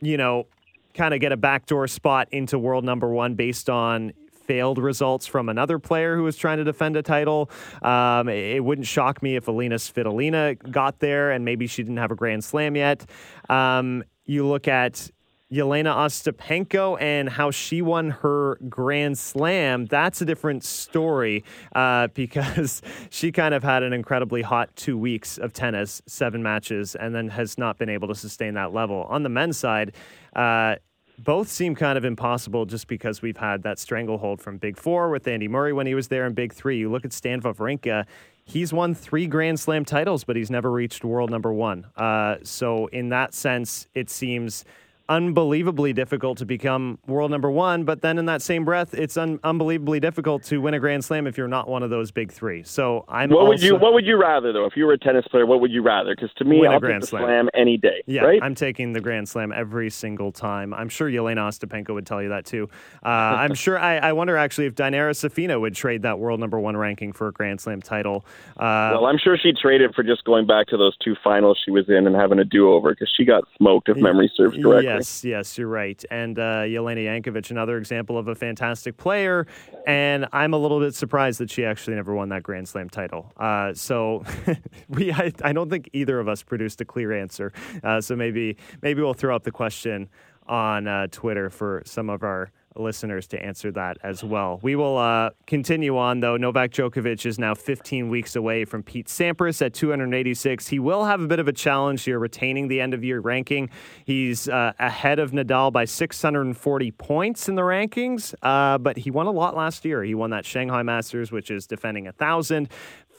you know, kind of get a backdoor spot into world number one based on failed results from another player who was trying to defend a title. Um, it, wouldn't shock me if Alina Svitolina got there and maybe she didn't have a Grand Slam yet. Um, you look at Jelena Ostapenko and how she won her Grand Slam, that's a different story uh, because she kind of had an incredibly hot two weeks of tennis, seven matches, and then has not been able to sustain that level. On the men's side, uh, both seem kind of impossible just because we've had that stranglehold from Big Four with Andy Murray when he was there in Big Three. You look at Stan Wawrinka, he's won three Grand Slam titles, but he's never reached world number one. Uh, so, in that sense, it seems unbelievably difficult to become world number one, but then in that same breath, it's un- unbelievably difficult to win a Grand Slam if you're not one of those big three. So I'm. What also, would you What would you rather though? If you were a tennis player, what would you rather? Because to me, I'll a Grand take the Slam. slam any day. Yeah, right? I'm taking the Grand Slam every single time. I'm sure Jelena Ostapenko would tell you that too. Uh, I'm sure. I, I, wonder actually if Dinara Safina would trade that world number one ranking for a Grand Slam title. Uh, well, I'm sure she'd trade it for just going back to those two finals she was in and having a do over because she got smoked, if memory serves correctly. Yes, yes, you're right. And uh, Jelena Jankovic, another example of a fantastic player. And I'm a little bit surprised that she actually never won that Grand Slam title. Uh, so we, I, I, don't think either of us produced a clear answer. Uh, so maybe, maybe we'll throw up the question on uh, Twitter for some of our listeners to answer that as well. We will uh, continue on, though. Novak Djokovic is now 15 weeks away from Pete Sampras at 286. He will have a bit of a challenge here retaining the end of year ranking. He's uh, ahead of Nadal by 640 points in the rankings, uh, but he won a lot last year. He won that Shanghai Masters, which is defending a 1,000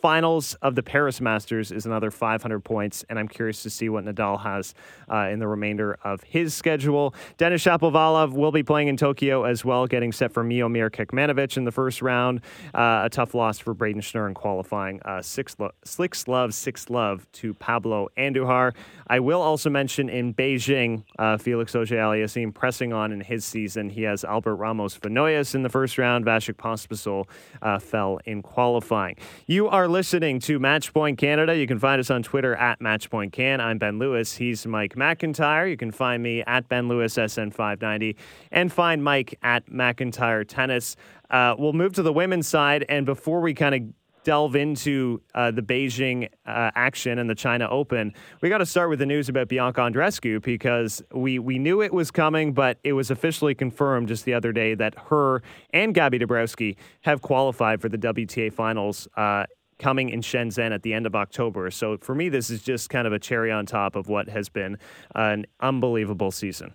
finals of the Paris Masters is another 500 points, and I'm curious to see what Nadal has uh, in the remainder of his schedule. Denis Shapovalov will be playing in Tokyo as well, getting set for Miomir Kekmanovic in the first round. Uh, a tough loss for Brayden Schnur in qualifying. Uh, six lo- love, six love to Pablo Andujar. I will also mention in Beijing, uh, Felix Auger-Aliassime pressing on in his season. He has Albert Ramos Viñolas in the first round. Vasek Pospisil uh, fell in qualifying. You are listening to Matchpoint Canada. You can find us on Twitter at Matchpoint Can. I'm Ben Lewis. He's Mike McIntyre. You can find me at Ben Lewis SN590 and find Mike at McIntyre Tennis. Uh, we'll move to the women's side, and before we kind of delve into uh, the Beijing uh, action and the China Open, we got to start with the news about Bianca Andreescu because we, we knew it was coming, but it was officially confirmed just the other day that her and Gabby Dabrowski have qualified for the WTA finals uh, coming in Shenzhen at the end of October. So for me, this is just kind of a cherry on top of what has been an unbelievable season.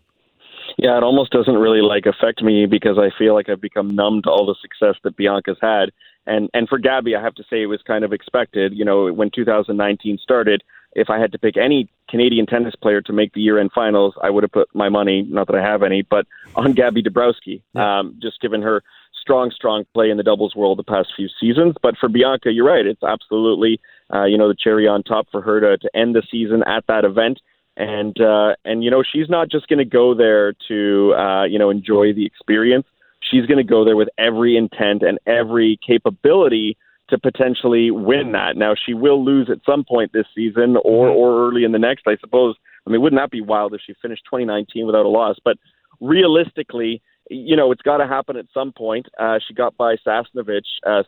Yeah, it almost doesn't really like affect me because I feel like I've become numb to all the success that Bianca's had. And and for Gabby, I have to say it was kind of expected. You know, when 2019 started, if I had to pick any Canadian tennis player to make the year-end finals, I would have put my money, not that I have any, but on Gabby Dabrowski. Yeah. Um, just given her strong, strong play in the doubles world the past few seasons. But for Bianca, you're right. It's absolutely, uh, you know, the cherry on top for her to, to end the season at that event. And, uh, and, you know, she's not just going to go there to, uh, you know, enjoy the experience. She's going to go there with every intent and every capability to potentially win that. Now, she will lose at some point this season or, mm-hmm. or early in the next, I suppose. I mean, wouldn't that be wild if she finished 2019 without a loss? But realistically, you know, it's got to happen at some point. Uh, she got by Sasnovich uh.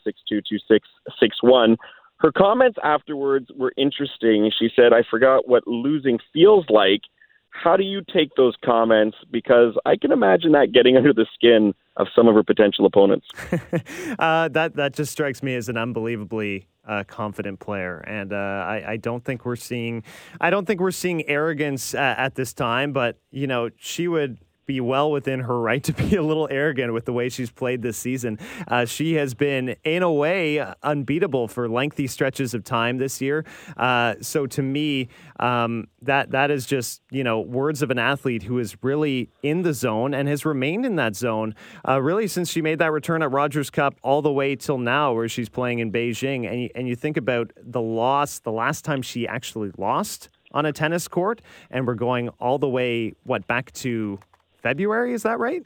Her comments afterwards were interesting. She said, "I forgot what losing feels like." How do you take those comments? Because I can imagine that getting under the skin of some of her potential opponents. uh, that that just strikes me as an unbelievably uh, confident player, and uh, I, I, don't think we're seeing I don't think we're seeing arrogance uh, at this time. But you know, she would be well within her right to be a little arrogant with the way she's played this season. Uh, she has been, in a way, unbeatable for lengthy stretches of time this year. Uh, so to me, um, that that is just you know words of an athlete who is really in the zone and has remained in that zone uh, really since she made that return at Rogers Cup all the way till now, where she's playing in Beijing. And you, and you think about the loss, the last time she actually lost on a tennis court, and we're going all the way what back to February. Is that right?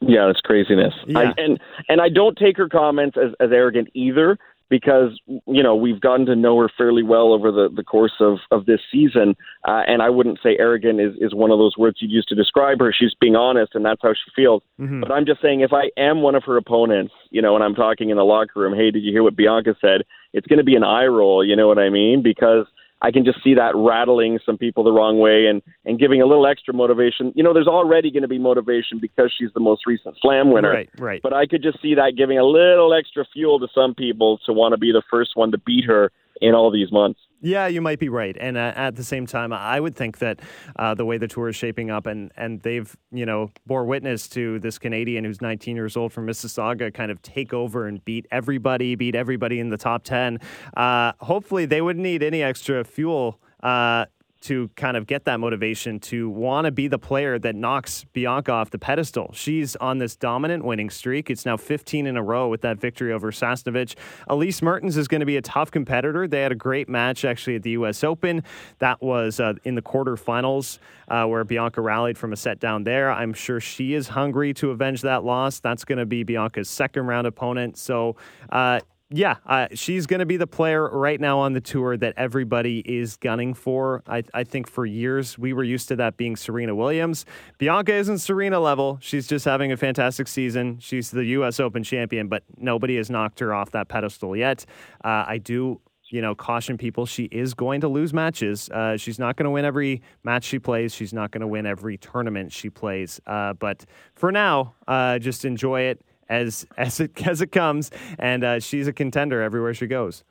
Yeah, that's craziness. Yeah. I, and and I don't take her comments as, as arrogant either because you know we've gotten to know her fairly well over the, the course of, of this season, uh, and I wouldn't say arrogant is, is one of those words you'd use to describe her. She's being honest, and that's how she feels. Mm-hmm. But I'm just saying, if I am one of her opponents, you know, and I'm talking in the locker room, hey, did you hear what Bianca said? It's going to be an eye roll. You know what I mean? Because I can just see that rattling some people the wrong way and and giving a little extra motivation. You know, there's already going to be motivation because she's the most recent slam winner. Right, right. But I could just see that giving a little extra fuel to some people to want to be the first one to beat her in all these months. Yeah, you might be right. And uh, at the same time, I would think that uh, the way the tour is shaping up, and, and they've, you know, bore witness to this Canadian who's 19 years old from Mississauga kind of take over and beat everybody, beat everybody in the top 10. Uh, hopefully, they wouldn't need any extra fuel uh, to kind of get that motivation to want to be the player that knocks Bianca off the pedestal. She's on this dominant winning streak. It's now 15 in a row with that victory over Sasnovich. Elise Mertens is going to be a tough competitor. They had a great match actually at the U.S. Open. That was uh, in the quarterfinals uh, where Bianca rallied from a set down there. I'm sure she is hungry to avenge that loss. That's going to be Bianca's second round opponent. So, uh, yeah, uh, she's going to be the player right now on the tour that everybody is gunning for. I, I, think for years we were used to that being Serena Williams. Bianca isn't Serena level. She's just having a fantastic season. She's the U.S. Open champion, but nobody has knocked her off that pedestal yet. Uh, I do you know, caution people she is going to lose matches. Uh, she's not going to win every match she plays. She's not going to win every tournament she plays. Uh, but for now, uh, just enjoy it as as it as it comes. And uh, she's a contender everywhere she goes.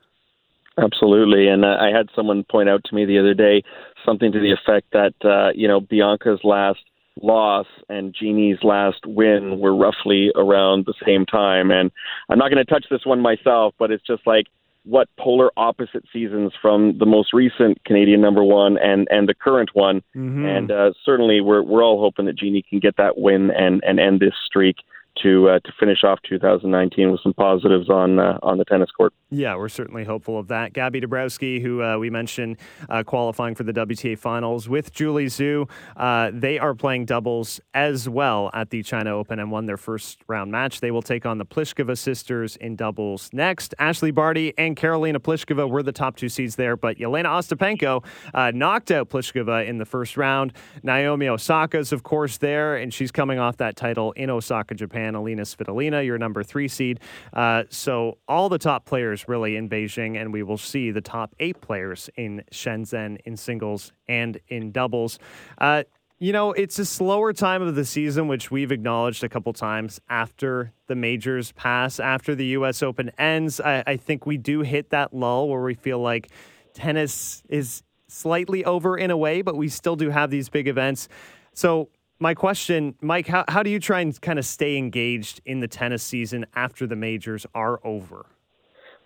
Absolutely, and uh, I had someone point out to me the other day something to the effect that uh, you know Bianca's last loss and Jeannie's last win were roughly around the same time. And I'm not going to touch this one myself, but it's just like what polar opposite seasons from the most recent Canadian number one and and the current one. Mm-hmm. And uh, certainly, we're we're all hoping that Jeannie can get that win and and end this streak to uh, to finish off 2019 with some positives on uh, on the tennis court. Yeah, we're certainly hopeful of that. Gabby Dabrowski, who uh, we mentioned uh, qualifying for the WTA finals with Julie Zhu, uh, they are playing doubles as well at the China Open and won their first round match. They will take on the Pliskova sisters in doubles next. Ashley Barty and Karolina Pliskova were the top two seeds there, but Jelena Ostapenko uh, knocked out Pliskova in the first round. Naomi Osaka's, of course, there, and she's coming off that title in Osaka, Japan and Alina Svitolina, your number three seed. Uh, so all the top players really in Beijing, and we will see the top eight players in Shenzhen in singles and in doubles. Uh, you know, it's a slower time of the season, which we've acknowledged a couple times after the majors pass, after the U.S. Open ends. I, I think we do hit that lull where we feel like tennis is slightly over in a way, but we still do have these big events. So my question, Mike, how, how do you try and kind of stay engaged in the tennis season after the majors are over?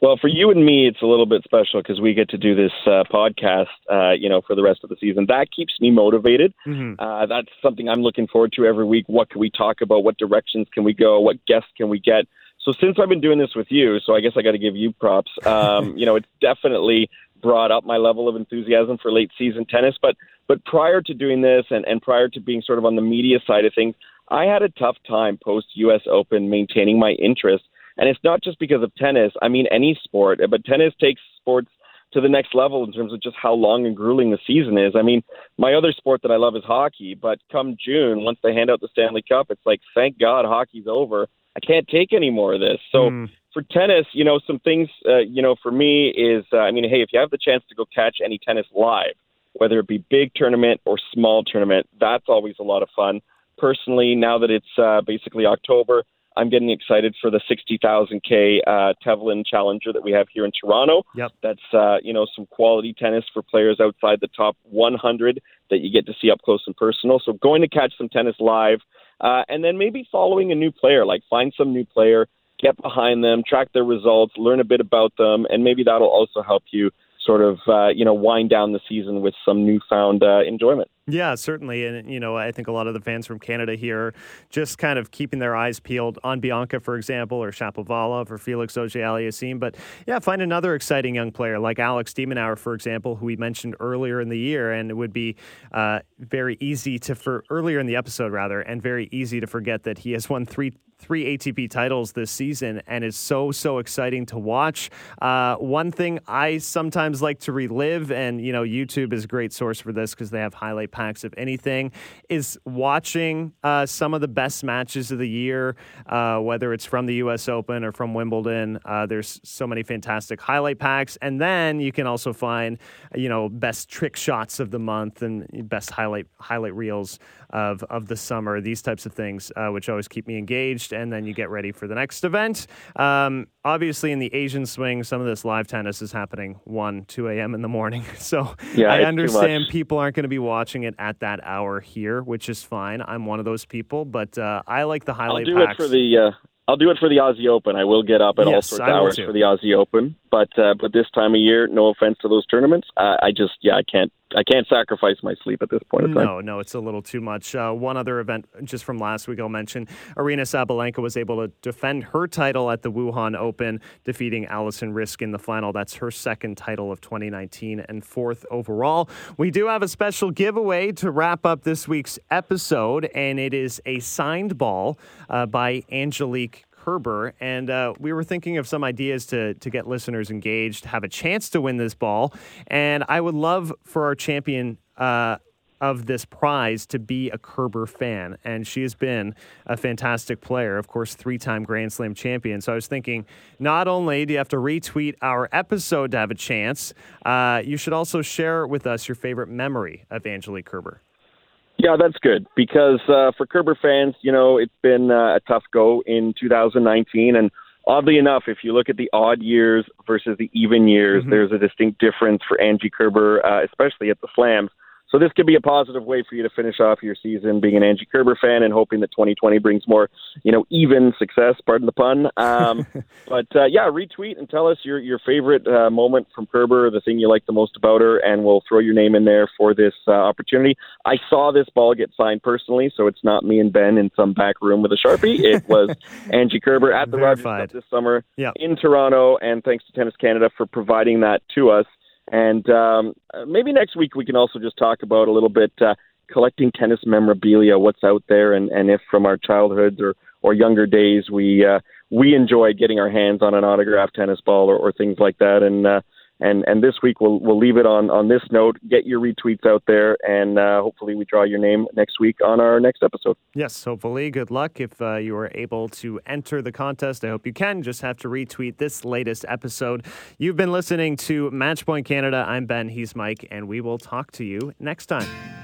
Well, for you and me, it's a little bit special because we get to do this uh, podcast, uh, you know, for the rest of the season. That keeps me motivated. Mm-hmm. Uh, that's something I'm looking forward to every week. What can we talk about? What directions can we go? What guests can we get? So since I've been doing this with you, so I guess I got to give you props. Um, you know, it's definitely brought up my level of enthusiasm for late season tennis. But but prior to doing this and, and prior to being sort of on the media side of things, I had a tough time post US Open maintaining my interest. And it's not just because of tennis. I mean any sport, but tennis takes sports to the next level in terms of just how long and grueling the season is. I mean, my other sport that I love is hockey, but come June, once they hand out the Stanley Cup, it's like, thank God hockey's over. I can't take any more of this. So mm for tennis, you know, some things, uh, you know, for me is, uh, I mean, hey, if you have the chance to go catch any tennis live, whether it be big tournament or small tournament, that's always a lot of fun. Personally, now that it's uh, basically October, I'm getting excited for the 60,000K uh, Tevlin Challenger that we have here in Toronto. Yep. That's, uh, you know, some quality tennis for players outside the top 100 that you get to see up close and personal. So going to catch some tennis live uh, and then maybe following a new player, like find some new player – get behind them, track their results, learn a bit about them, and maybe that'll also help you sort of uh, you know wind down the season with some newfound uh, enjoyment. Yeah, certainly, and you know I think a lot of the fans from Canada here just kind of keeping their eyes peeled on Bianca, for example, or Shapovalov or Felix Auger-Aliassime. But yeah, find another exciting young player like Alex de Minaur, for example, who we mentioned earlier in the year, and it would be uh, very easy to for earlier in the episode rather, and very easy to forget that he has won three three ATP titles this season, and it's so so exciting to watch. Uh, one thing I sometimes like to relive, and you know, YouTube is a great source for this because they have highlight packs of anything. Is watching uh, some of the best matches of the year, uh, whether it's from the U.S. Open or from Wimbledon. Uh, there's so many fantastic highlight packs, and then you can also find you know best trick shots of the month and best highlight highlight reels of of the summer. These types of things, uh, which always keep me engaged and then you get ready for the next event. Um, obviously, in the Asian swing, some of this live tennis is happening 1, 2 a.m. in the morning. So yeah, I understand people aren't going to be watching it at that hour here, which is fine. I'm one of those people, but uh, I like the highlight I'll do packs. it for the. Uh, I'll do it for the Aussie Open. I will get up at yes, all sorts of hours for the Aussie Open, but uh, but this time of year, no offense to those tournaments, uh, I just yeah I can't I can't sacrifice my sleep at this point in time. No, no, it's a little too much. Uh, one other event just from last week I'll mention: Aryna Sabalenka was able to defend her title at the Wuhan Open, defeating Alison Riske in the final. That's her second title of 2019 and fourth overall. We do have a special giveaway to wrap up this week's episode, and it is a signed ball uh, by Angelique Kerber, and uh, we were thinking of some ideas to to get listeners engaged, have a chance to win this ball, and I would love for our champion. Uh, of this prize to be a Kerber fan. And she has been a fantastic player, of course, three time Grand Slam champion. So I was thinking, not only do you have to retweet our episode to have a chance, uh, you should also share with us your favorite memory of Angelique Kerber. Yeah, that's good because uh, for Kerber fans, you know, it's been uh, a tough go in 2019. And oddly enough, if you look at the odd years versus the even years, mm-hmm. there's a distinct difference for Angie Kerber, uh, especially at the slams. So this could be a positive way for you to finish off your season being an Angie Kerber fan and hoping that 2020 brings more, you know, even success. Pardon the pun. Um, but uh, yeah, retweet and tell us your your favorite uh, moment from Kerber, the thing you like the most about her, and we'll throw your name in there for this uh, opportunity. I saw this ball get signed personally, so it's not me and Ben in some back room with a sharpie. It was Angie Kerber at the Verified. Rogers Cup this summer yep. in Toronto, and thanks to Tennis Canada for providing that to us. And um, maybe next week we can also just talk about a little bit uh, collecting tennis memorabilia, what's out there, and, and if from our childhoods or, or younger days we uh, we enjoy getting our hands on an autographed tennis ball or, or things like that. And uh, and and this week we'll we'll leave it on on this note. Get your retweets out there, and uh, hopefully we draw your name next week on our next episode. Yes, hopefully. Good luck if uh, you are able to enter the contest. I hope you can. Just have to retweet this latest episode. You've been listening to Matchpoint Canada. I'm Ben. He's Mike, and we will talk to you next time.